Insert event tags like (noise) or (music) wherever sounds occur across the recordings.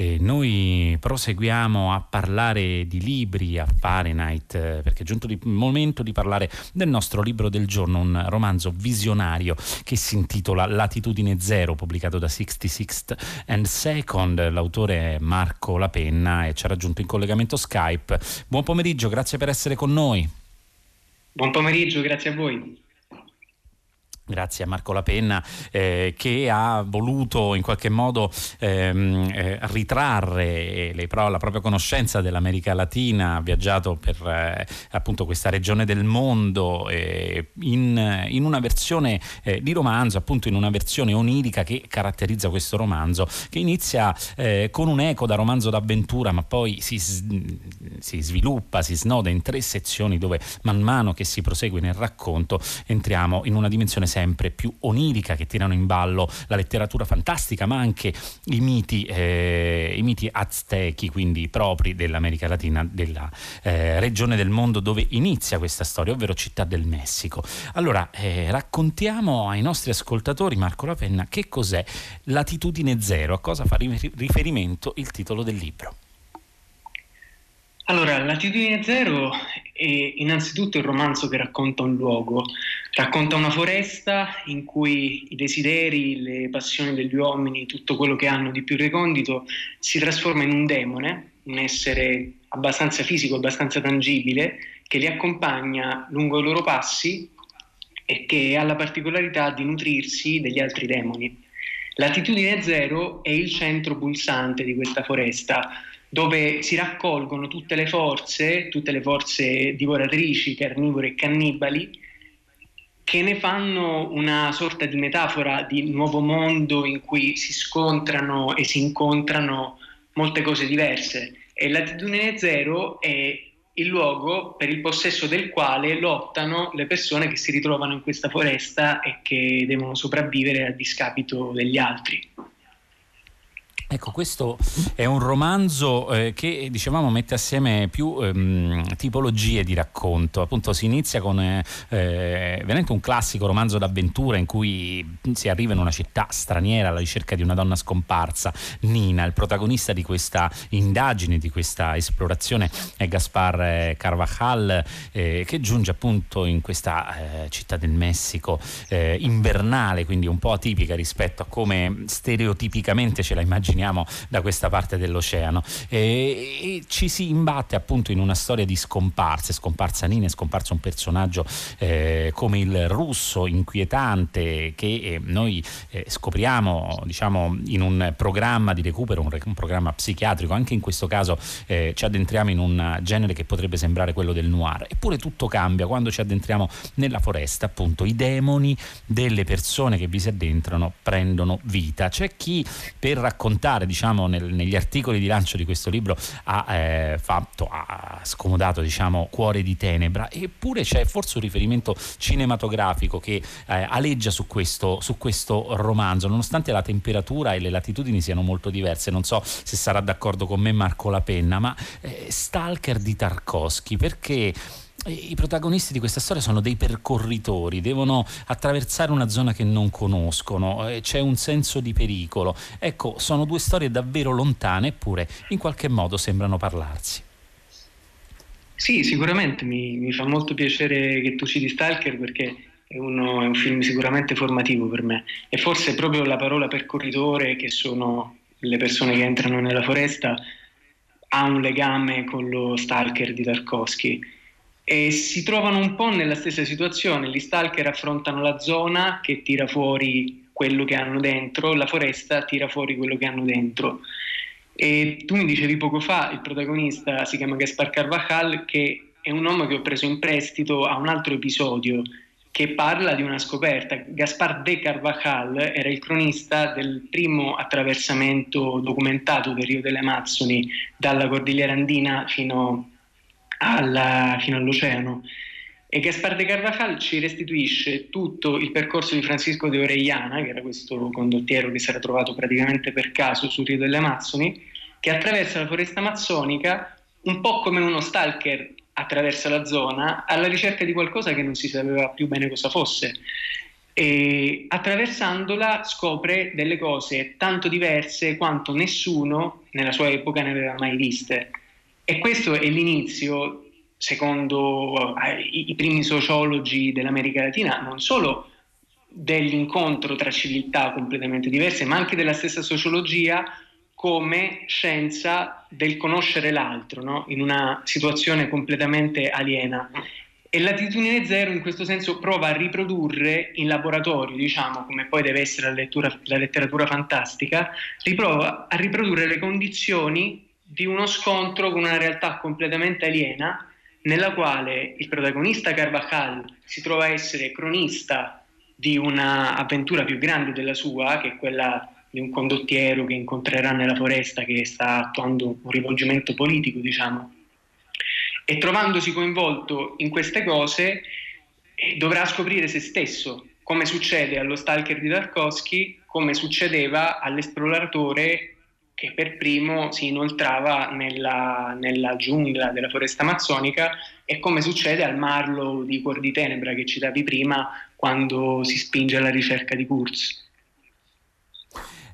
E noi proseguiamo a parlare di libri a Fahrenheit eh, perché è giunto il momento di parlare del nostro libro del giorno, un romanzo visionario che si intitola Latitudine Zero, pubblicato da 66th and Second. L'autore è Marco Lapenna e ci ha raggiunto in collegamento Skype. Buon pomeriggio, grazie per essere con noi. Buon pomeriggio, grazie a voi. Grazie a Marco Lapenna eh, che ha voluto in qualche modo ehm, eh, ritrarre le, la propria conoscenza dell'America Latina, ha viaggiato per eh, appunto questa regione del mondo in, in, una versione eh, di romanzo, appunto in una versione onirica che caratterizza questo romanzo, che inizia eh, con un eco da romanzo d'avventura, ma poi si, si sviluppa, si snoda in tre sezioni dove man mano che si prosegue nel racconto entriamo in una dimensione sempre sempre più onirica che tirano in ballo la letteratura fantastica ma anche i miti, eh, i miti aztechi quindi propri dell'America Latina della eh, regione del mondo dove inizia questa storia ovvero Città del Messico. Allora eh, raccontiamo ai nostri ascoltatori Marco Lapenna che cos'è Latitudine Zero a cosa fa riferimento il titolo del libro allora, Latitudine Zero è innanzitutto il romanzo che racconta un luogo, racconta una foresta in cui i desideri, le passioni degli uomini, tutto quello che hanno di più recondito si trasforma in un demone, un essere abbastanza fisico, abbastanza tangibile, che li accompagna lungo i loro passi e che ha la particolarità di nutrirsi degli altri demoni. Latitudine Zero è il centro pulsante di questa foresta dove si raccolgono tutte le forze, tutte le forze divoratrici, carnivore e cannibali, che ne fanno una sorta di metafora di nuovo mondo in cui si scontrano e si incontrano molte cose diverse. E l'attitudine zero è il luogo per il possesso del quale lottano le persone che si ritrovano in questa foresta e che devono sopravvivere a discapito degli altri. Ecco, questo è un romanzo eh, che dicevamo mette assieme più ehm, tipologie di racconto. Appunto, si inizia con eh, eh, veramente un classico romanzo d'avventura in cui si arriva in una città straniera alla ricerca di una donna scomparsa. Nina, il protagonista di questa indagine, di questa esplorazione, è Gaspar eh, Carvajal, eh, che giunge appunto in questa eh, città del Messico invernale, quindi un po' atipica rispetto a come stereotipicamente ce la immaginiamo immaginiamo da questa parte dell'oceano. E, e, ci si imbatte appunto in una storia di scomparse, scomparsa Nina, è scomparso un personaggio eh, come il russo inquietante che eh, noi eh, scopriamo diciamo in un programma di recupero, un, un, programma psichiatrico, anche in questo caso eh, ci addentriamo in un genere che potrebbe sembrare quello del noir, eppure tutto cambia quando ci addentriamo nella foresta, appunto i demoni delle persone che vi si addentrano prendono vita, c'è chi per raccontare citare diciamo, nel, negli articoli di lancio di questo libro ha eh, fatto, ha scomodato diciamo, Cuore di Tenebra, eppure c'è forse un riferimento cinematografico che eh, aleggia su questo, su questo romanzo, nonostante la temperatura e le latitudini siano molto diverse, non so se sarà d'accordo con me Marco Lapenna, ma eh, Stalker di Tarkovsky, perché i protagonisti di questa storia sono dei percorritori, devono attraversare una zona che non conoscono, eh, c'è un senso di pericolo. Ecco, sono due storie davvero lontane, eppure in qualche modo sembrano parlarsi. Sì, sicuramente mi, mi fa molto piacere che tu citi Stalker perché è, uno, è un film sicuramente formativo per me e forse proprio la parola percorritore, che sono le persone che entrano nella foresta, ha un legame con lo Stalker di Tarkovsky e si trovano un po' nella stessa situazione. Gli stalker affrontano la zona che tira fuori quello che hanno dentro, la foresta tira fuori quello che hanno dentro. E tu mi dicevi poco fa, il protagonista si chiama Gaspar Carvajal, che è un nome che ho preso in prestito a un altro episodio che parla di una scoperta. Gaspar de Carvajal era il cronista del primo attraversamento documentato del Rio delle Amazzoni dalla Cordigliera Andina fino alla, fino all'oceano. E Gaspar de Carvajal ci restituisce tutto il percorso di Francisco de Orellana, che era questo condottiero che si era trovato praticamente per caso sul Rio delle Amazzoni, che attraversa la foresta amazzonica un po' come uno stalker attraversa la zona alla ricerca di qualcosa che non si sapeva più bene cosa fosse. e attraversandola scopre delle cose tanto diverse quanto nessuno nella sua epoca ne aveva mai viste. E questo è l'inizio, secondo eh, i primi sociologi dell'America Latina, non solo dell'incontro tra civiltà completamente diverse, ma anche della stessa sociologia come scienza del conoscere l'altro, no? in una situazione completamente aliena. E l'attitudine zero in questo senso prova a riprodurre in laboratorio, diciamo, come poi deve essere la, lettura, la letteratura fantastica, riprova a riprodurre le condizioni di uno scontro con una realtà completamente aliena, nella quale il protagonista Carvajal si trova a essere cronista di un'avventura più grande della sua, che è quella di un condottiero che incontrerà nella foresta che sta attuando un rivolgimento politico, diciamo, e trovandosi coinvolto in queste cose eh, dovrà scoprire se stesso, come succede allo stalker di Tarkovsky, come succedeva all'esploratore che per primo si inoltrava nella, nella, giungla della foresta amazzonica e come succede al Marlow di Cuor di Tenebra che citavi prima quando si spinge alla ricerca di Kurz.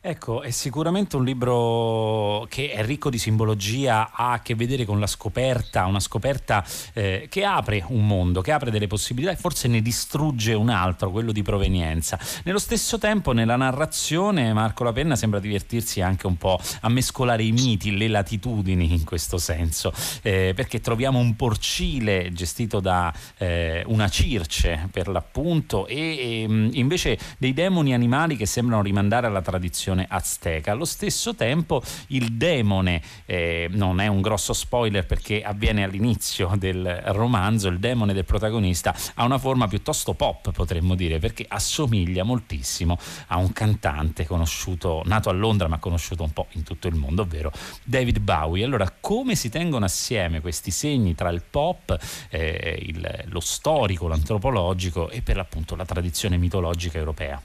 Ecco, è sicuramente un libro che è ricco di simbologia, ha a che vedere con la scoperta, una scoperta eh, che apre un mondo, che apre delle possibilità e forse ne distrugge un altro, quello di provenienza. Nello stesso tempo, nella narrazione, Marco La Penna sembra divertirsi anche un po' a mescolare i miti, le latitudini in questo senso, eh, perché troviamo un porcile gestito da eh, una circe per l'appunto e, e invece dei demoni animali che sembrano rimandare alla tradizione civilizazione azteca. Allo stesso tempo il demone, eh, non è un grosso spoiler perché avviene all'inizio del romanzo, il demone del protagonista ha una forma piuttosto pop potremmo dire perché assomiglia moltissimo a un cantante conosciuto, nato a Londra ma conosciuto un po' in tutto il mondo, ovvero David Bowie. Allora come si tengono assieme questi segni tra il pop, eh, il, lo storico, l'antropologico e per l'appunto la tradizione mitologica europea?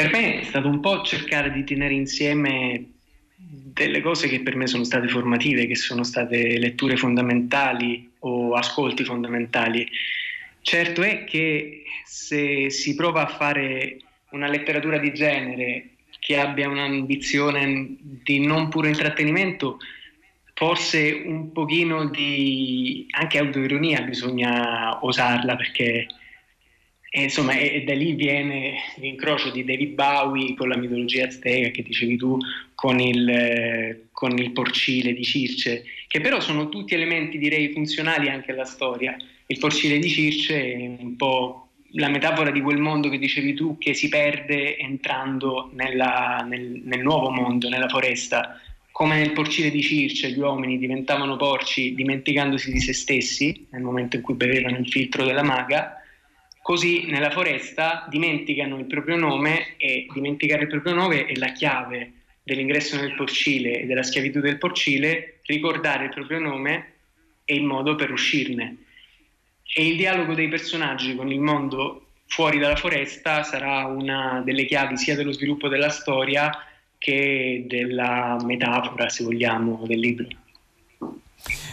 Per me è stato un po' cercare di tenere insieme delle cose che per me sono state formative, che sono state letture fondamentali o ascolti fondamentali. Certo è che se si prova a fare una letteratura di genere che abbia un'ambizione di non puro intrattenimento, forse un pochino di anche autoironia bisogna osarla perché e insomma, e, da lì viene l'incrocio di David Bowie con la mitologia azteca che dicevi tu, con il, con il porcile di Circe, che però sono tutti elementi direi funzionali anche alla storia. Il porcile di Circe è un po' la metafora di quel mondo che dicevi tu che si perde entrando nella, nel, nel nuovo mondo, nella foresta. Come nel porcile di Circe gli uomini diventavano porci dimenticandosi di se stessi nel momento in cui bevevano il filtro della maga, Così nella foresta dimenticano il proprio nome e dimenticare il proprio nome è la chiave dell'ingresso nel porcile e della schiavitù del porcile, ricordare il proprio nome è il modo per uscirne. E il dialogo dei personaggi con il mondo fuori dalla foresta sarà una delle chiavi sia dello sviluppo della storia che della metafora, se vogliamo, del libro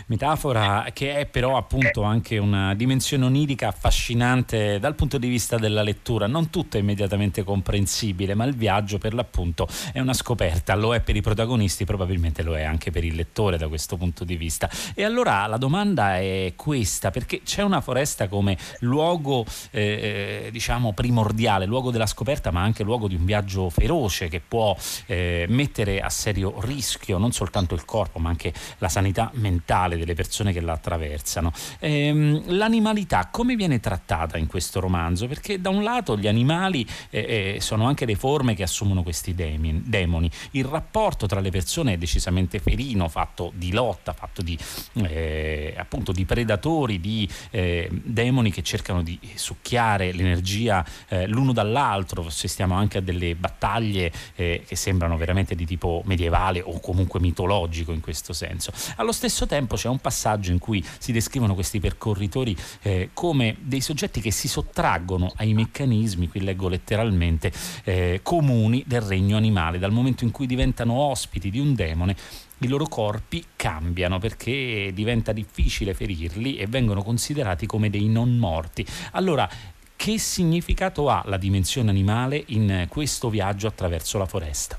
metafora che è però appunto anche una dimensione onirica affascinante dal punto di vista della lettura. Non tutto è immediatamente comprensibile, ma il viaggio per l'appunto è una scoperta, lo è per i protagonisti, probabilmente lo è anche per il lettore da questo punto di vista. E allora la domanda è questa, perché c'è una foresta come luogo eh, eh diciamo primordiale, luogo della scoperta, ma anche luogo di un viaggio feroce che può eh, mettere a serio rischio non soltanto il corpo, ma anche la sanità mentale delle persone che la attraversano. Ehm, l'animalità come viene trattata in questo romanzo? Perché da un lato gli animali eh, eh, sono anche le forme che assumono questi demoni, il rapporto tra le persone è decisamente ferino, fatto di lotta, fatto di, eh, appunto di predatori, di eh, demoni che cercano di succhiare l'energia eh, l'uno dall'altro, assistiamo anche a delle battaglie eh, che sembrano veramente di tipo medievale o comunque mitologico in questo senso. Allo stesso tempo c'è c'è un passaggio in cui si descrivono questi percorritori eh, come dei soggetti che si sottraggono ai meccanismi, qui leggo letteralmente, eh, comuni del regno animale, dal momento in cui diventano ospiti di un demone i loro corpi cambiano perché diventa difficile ferirli e vengono considerati come dei non morti. Allora, che significato ha la dimensione animale in questo viaggio attraverso la foresta?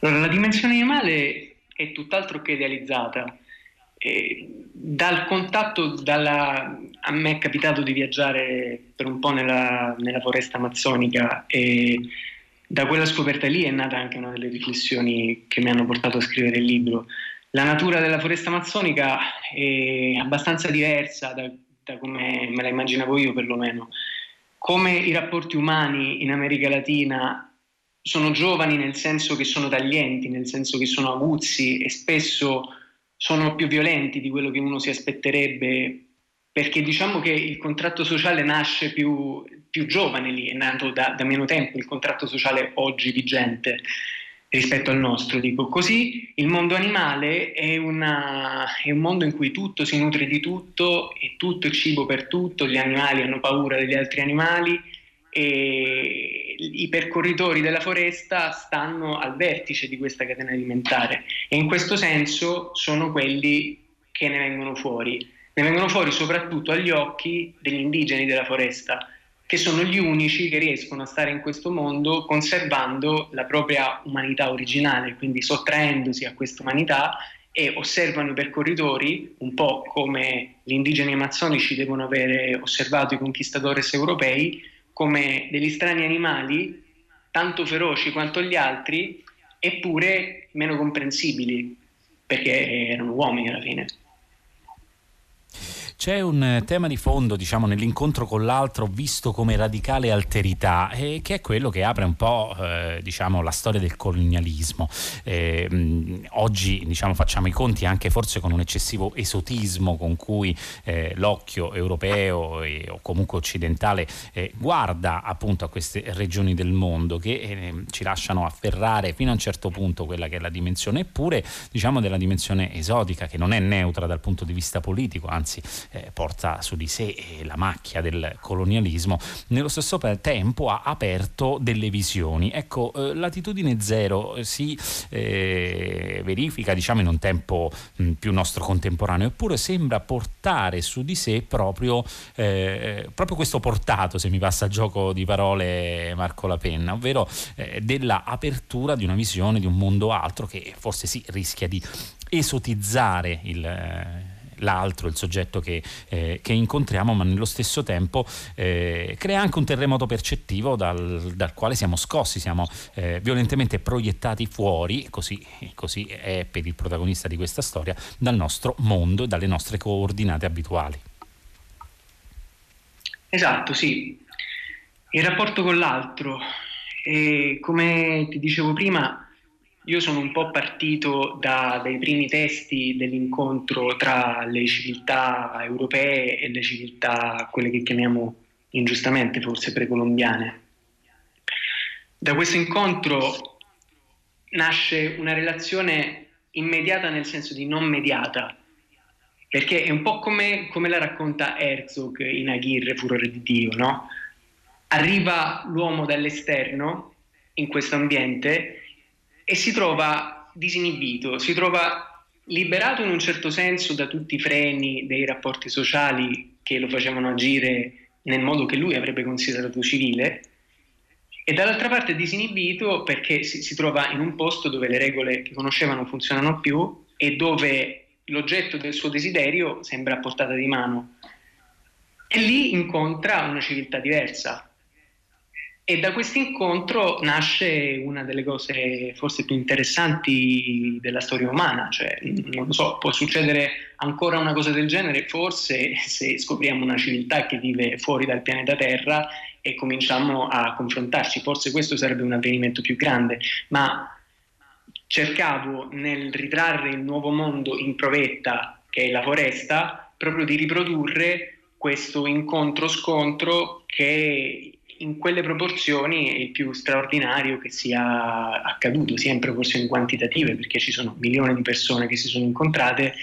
Allora, la dimensione animale è tutt'altro che idealizzata. E dal contatto, dalla, a me è capitato di viaggiare per un po' nella, nella foresta amazzonica e da quella scoperta lì è nata anche una delle riflessioni che mi hanno portato a scrivere il libro. La natura della foresta amazzonica è abbastanza diversa da, da come me la immaginavo io perlomeno. Come i rapporti umani in America Latina sono giovani nel senso che sono taglienti, nel senso che sono aguzzi e spesso sono più violenti di quello che uno si aspetterebbe, perché diciamo che il contratto sociale nasce più, più giovane lì, è nato da, da, meno tempo il contratto sociale oggi vigente rispetto al nostro. Dico. Così il mondo animale è, una, è un mondo in cui tutto si nutre di tutto e tutto è cibo per tutto, gli animali hanno paura degli altri animali e i percorritori della foresta stanno al vertice di questa catena alimentare e in questo senso sono quelli che ne vengono fuori. Ne vengono fuori soprattutto agli occhi degli indigeni della foresta, che sono gli unici che riescono a stare in questo mondo conservando la propria umanità originale, quindi sottraendosi a questa umanità e osservano i percorritori, un po' come gli indigeni amazzonici devono avere osservato i conquistadores europei, come degli strani animali, tanto feroci quanto gli altri, eppure meno comprensibili, perché erano uomini alla fine. C'è un eh, tema di fondo, diciamo, nell'incontro con l'altro visto come radicale alterità, eh, che è quello che apre un po' eh, diciamo, la storia del colonialismo. Eh, oggi diciamo, facciamo i conti anche forse con un eccessivo esotismo con cui eh, l'occhio europeo e, o comunque occidentale eh, guarda appunto a queste regioni del mondo che ci lasciano afferrare fino a un certo punto quella che è la dimensione, eppure diciamo della dimensione esotica che non è neutra dal punto di vista politico, anzi eh, porta su di sé eh, la macchia del colonialismo, nello stesso tempo ha aperto delle visioni. Ecco, eh, l'attitudine zero si eh, verifica diciamo in un tempo mh, più nostro contemporaneo, eppure sembra portare su di sé proprio, proprio questo portato, se mi passa a gioco di parole Marco La Penna, ovvero della apertura di una visione di un mondo altro che forse sì rischia di esotizzare il l'altro, il soggetto che, eh, che, incontriamo, ma nello stesso tempo eh, crea anche un terremoto percettivo dal, dal quale siamo scossi, siamo eh, violentemente proiettati fuori, così, così è per il protagonista di questa storia, dal nostro mondo e dalle nostre coordinate abituali. Esatto, sì. Il rapporto con l'altro, e come ti dicevo prima, io sono un po' partito da, dai primi testi dell'incontro tra le civiltà europee e le civiltà, quelle che chiamiamo ingiustamente forse precolombiane. Da questo incontro nasce una relazione immediata nel senso di non mediata, perché è un po' come, come la racconta Herzog in Aguirre, Furore di Dio, no? Arriva l'uomo dall'esterno in questo ambiente e si trova disinibito, si trova liberato in un certo senso da tutti i freni dei rapporti sociali che lo facevano agire nel modo che lui avrebbe considerato civile e dall'altra parte disinibito perché si, si trova in un posto dove le regole che conosceva non funzionano più e dove l'oggetto del suo desiderio sembra a portata di mano. E lì incontra una civiltà diversa, e da questo incontro nasce una delle cose forse più interessanti della storia umana, cioè non lo so, può succedere ancora una cosa del genere? Forse se scopriamo una civiltà che vive fuori dal pianeta Terra e cominciamo a confrontarci, forse questo sarebbe un avvenimento più grande, ma cercavo nel ritrarre il nuovo mondo in provetta, che è la foresta, proprio di riprodurre questo incontro-scontro che in quelle proporzioni è il più straordinario che sia accaduto, sia in proporzioni quantitative, perché ci sono milioni di persone che si sono incontrate,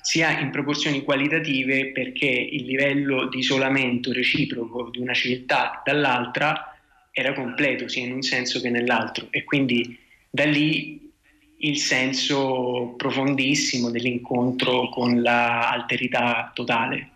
sia in proporzioni qualitative, perché il livello di isolamento reciproco di una civiltà dall'altra era completo, sia in un senso che nell'altro. E quindi da lì il senso profondissimo dell'incontro con l'alterità totale.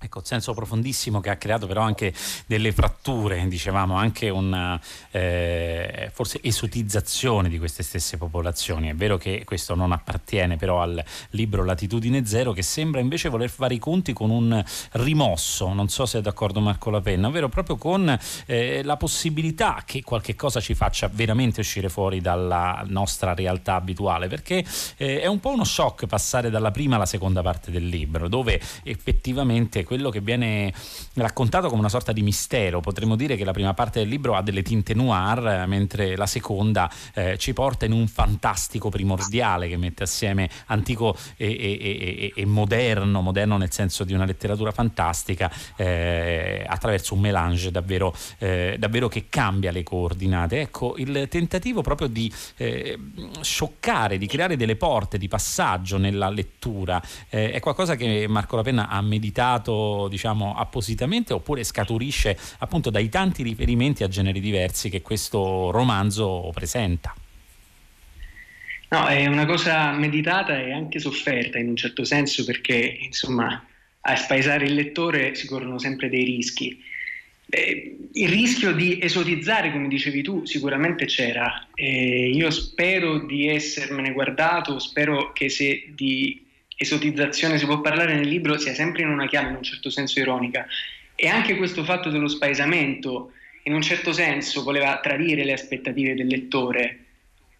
Ecco, senso profondissimo che ha creato però anche delle fratture, dicevamo, anche una eh, forse esotizzazione di queste stesse popolazioni. È vero che questo non appartiene però al libro Latitudine Zero, che sembra invece voler fare i conti con un rimosso, non so se è d'accordo Marco La Penna, ovvero proprio con eh, la possibilità che qualche cosa ci faccia veramente uscire fuori dalla nostra realtà abituale, perché eh, è un po' uno shock passare dalla prima alla seconda parte del libro, dove effettivamente quello che viene raccontato come una sorta di mistero. Potremmo dire che la prima parte del libro ha delle tinte noir, mentre la seconda eh, ci porta in un fantastico primordiale che mette assieme antico e, e, e, e moderno, moderno nel senso di una letteratura fantastica, eh, attraverso un melange davvero, eh, davvero, che cambia le coordinate. Ecco, il tentativo proprio di eh, scioccare, di creare delle porte di passaggio nella lettura eh, è qualcosa che Marco Lapenna ha meditato diciamo appositamente oppure scaturisce appunto dai tanti riferimenti a generi diversi che questo romanzo presenta? No, è una cosa meditata e anche sofferta in un certo senso perché insomma a spaesare il lettore si corrono sempre dei rischi. Eh, il rischio di esotizzare, come dicevi tu, sicuramente c'era. Eh, io spero di essermene guardato, spero che se di esotizzazione si può parlare nel libro sia sempre in una chiave in un certo senso ironica e anche questo fatto dello spaesamento in un certo senso voleva tradire le aspettative del lettore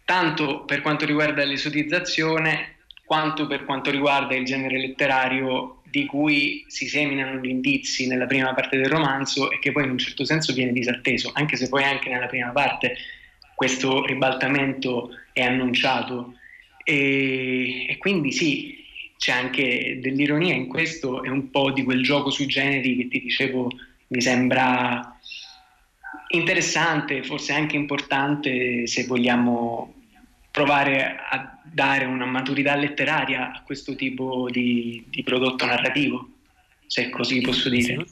tanto per quanto riguarda l'esotizzazione quanto per quanto riguarda il genere letterario di cui si seminano gli indizi nella prima parte del romanzo e che poi in un certo senso viene disatteso, anche se poi anche nella prima parte questo ribaltamento è annunciato. E, e quindi sì, c'è anche dell'ironia in questo e un po' di quel gioco sui generi che ti dicevo mi sembra interessante, forse anche importante se vogliamo provare a dare una maturità letteraria a questo tipo di, di prodotto narrativo, se così posso dire.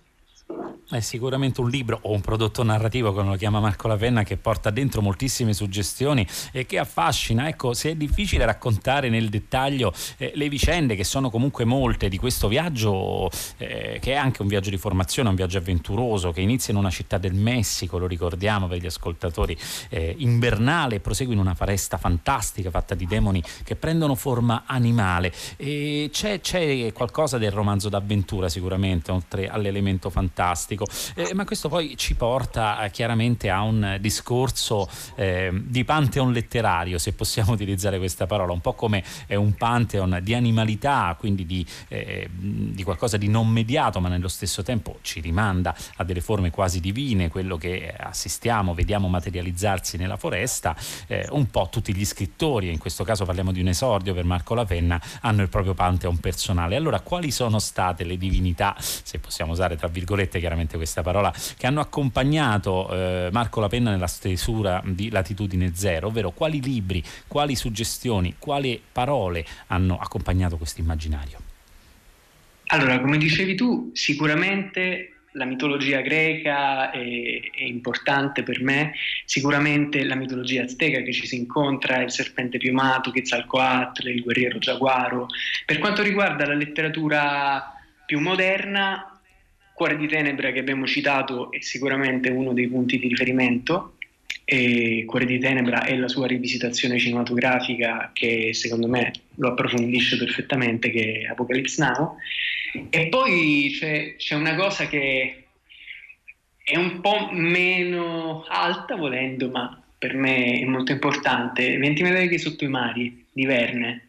È sicuramente un libro o un prodotto narrativo, come lo chiama Marco Lapenna, che porta dentro moltissime suggestioni e che affascina. Ecco, se è difficile raccontare nel dettaglio eh, le vicende, che sono comunque molte, di questo viaggio, eh, che è anche un viaggio di formazione, un viaggio avventuroso, che inizia in una città del Messico, lo ricordiamo per gli ascoltatori, eh, invernale prosegue in una foresta fantastica fatta di demoni che prendono forma animale. E c'è, c'è qualcosa del romanzo d'avventura sicuramente, oltre all'elemento fantastico politico, eh, ma questo poi ci porta eh, chiaramente a un discorso eh, di pantheon letterario, se possiamo utilizzare questa parola, un po' come è un pantheon di animalità, quindi di, eh, di qualcosa di non mediato, ma nello stesso tempo ci rimanda a delle forme quasi divine, quello che assistiamo, vediamo materializzarsi nella foresta, eh, un po' tutti gli scrittori, in questo caso parliamo di un esordio per Marco Lapenna, hanno il proprio pantheon personale. Allora, quali sono state le divinità, se possiamo usare tra virgolette chiaramente, veramente questa parola, che hanno accompagnato eh, Marco La Penna nella stesura di Latitudine Zero, ovvero quali libri, quali suggestioni, quali parole hanno accompagnato questo immaginario? Allora, come dicevi tu, sicuramente la mitologia greca è, è, importante per me, sicuramente la mitologia azteca che ci si incontra, il serpente piumato, Quetzalcoatl, il guerriero giaguaro. Per quanto riguarda la letteratura più moderna, Cuore di Tenebra che abbiamo citato è sicuramente uno dei punti di riferimento. E Cuore di Tenebra è la sua rivisitazione cinematografica che secondo me lo approfondisce perfettamente che è Apocalypse Now. E poi c'è, c'è una cosa che è un po' meno alta volendo ma per me è molto importante. 20 medaglie sotto i mari di Verne.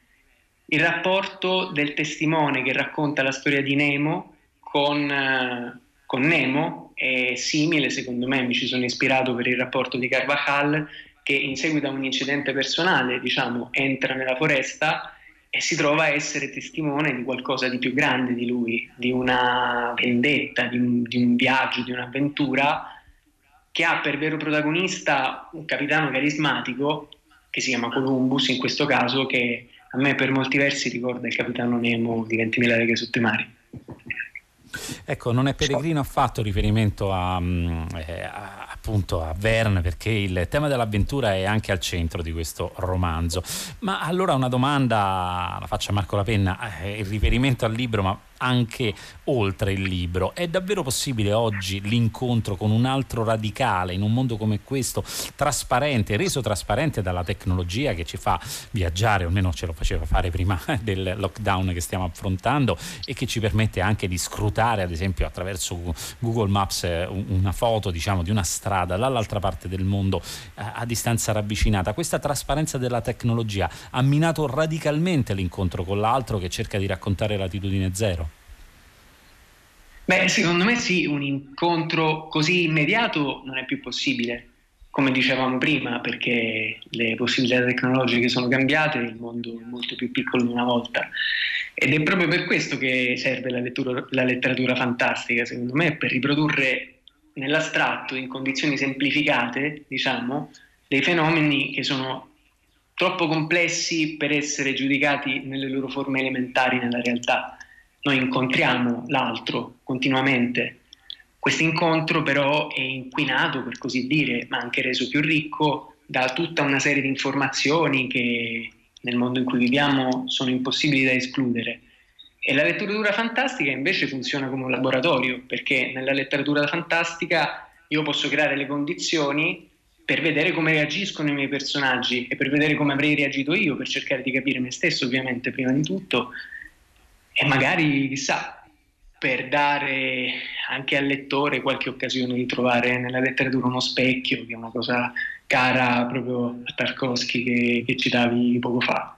Il rapporto del testimone che racconta la storia di Nemo con, eh, con Nemo è simile, secondo me, mi ci sono ispirato per il rapporto di Carvajal che in seguito a un incidente personale, diciamo, entra nella foresta e si trova a essere testimone di qualcosa di più grande di lui, di una vendetta, di un, di un viaggio, di un'avventura che ha per vero protagonista un capitano carismatico che si chiama Columbus in questo caso, che a me per molti versi ricorda il capitano Nemo di 20.000 leghe sotto i mari. Ecco, non è peregrino affatto riferimento a, mm, eh, a, appunto a Verne perché il tema dell'avventura è anche al centro di questo romanzo. Ma allora una domanda la faccio a Marco La Penna, eh, il riferimento al libro, ma anche oltre il libro. È davvero possibile oggi l'incontro con un altro radicale in un mondo come questo, trasparente, reso trasparente dalla tecnologia che ci fa viaggiare, o almeno ce lo faceva fare prima (laughs) del lockdown che stiamo affrontando e che ci permette anche di scrutare, ad esempio attraverso Google Maps, eh, una foto diciamo, di una strada dall'altra parte del mondo eh, a distanza ravvicinata. Questa trasparenza della tecnologia ha minato radicalmente l'incontro con l'altro che cerca di raccontare l'attitudine zero. Beh, secondo me sì, un incontro così immediato non è più possibile, come dicevamo prima, perché le possibilità tecnologiche sono cambiate, il mondo è molto più piccolo di una volta. Ed è proprio per questo che serve la, lettura, la letteratura fantastica, secondo me, per riprodurre nell'astratto, in condizioni semplificate, diciamo, dei fenomeni che sono troppo complessi per essere giudicati nelle loro forme elementari nella realtà noi incontriamo l'altro continuamente. Questo incontro però è inquinato, per così dire, ma anche reso più ricco da tutta una serie di informazioni che nel mondo in cui viviamo sono impossibili da escludere. E la letteratura fantastica invece funziona come un laboratorio, perché nella letteratura fantastica io posso creare le condizioni per vedere come reagiscono i miei personaggi e per vedere come avrei reagito io, per cercare di capire me stesso ovviamente prima di tutto, e magari chissà per dare anche al lettore qualche occasione di trovare nella letteratura uno specchio, che è una cosa cara proprio a Tarkovsky che, che citavi poco fa.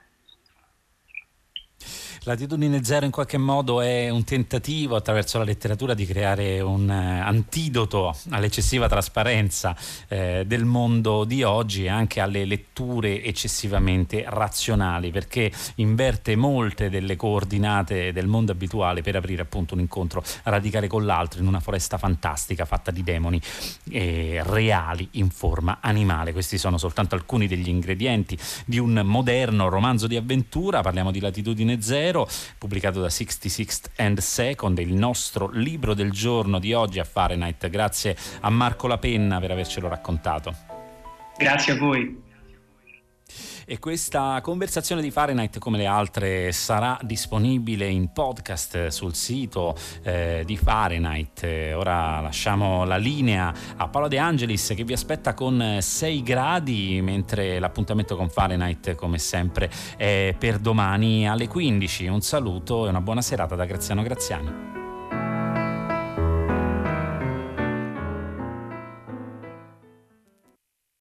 Latitudine Zero in qualche modo è un tentativo attraverso la letteratura di creare un eh, antidoto all'eccessiva trasparenza eh, del mondo di oggi e anche alle letture eccessivamente razionali perché inverte molte delle coordinate del mondo abituale per aprire appunto un incontro radicale con l'altro in una foresta fantastica fatta di demoni eh, reali in forma animale. Questi sono soltanto alcuni degli ingredienti di un moderno romanzo di avventura, parliamo di Latitudine Zero Zero, pubblicato da 66th and Second, il nostro libro del giorno di oggi a Fahrenheit. Grazie a Marco La Penna per avercelo raccontato. Grazie a voi. E questa conversazione di Fahrenheit, come le altre, sarà disponibile in podcast sul sito eh, di Fahrenheit. Ora lasciamo la linea a Paolo De Angelis che vi aspetta con 6 gradi, mentre l'appuntamento con Fahrenheit, come sempre, è per domani alle 15. Un saluto e una buona serata da Graziano Graziani.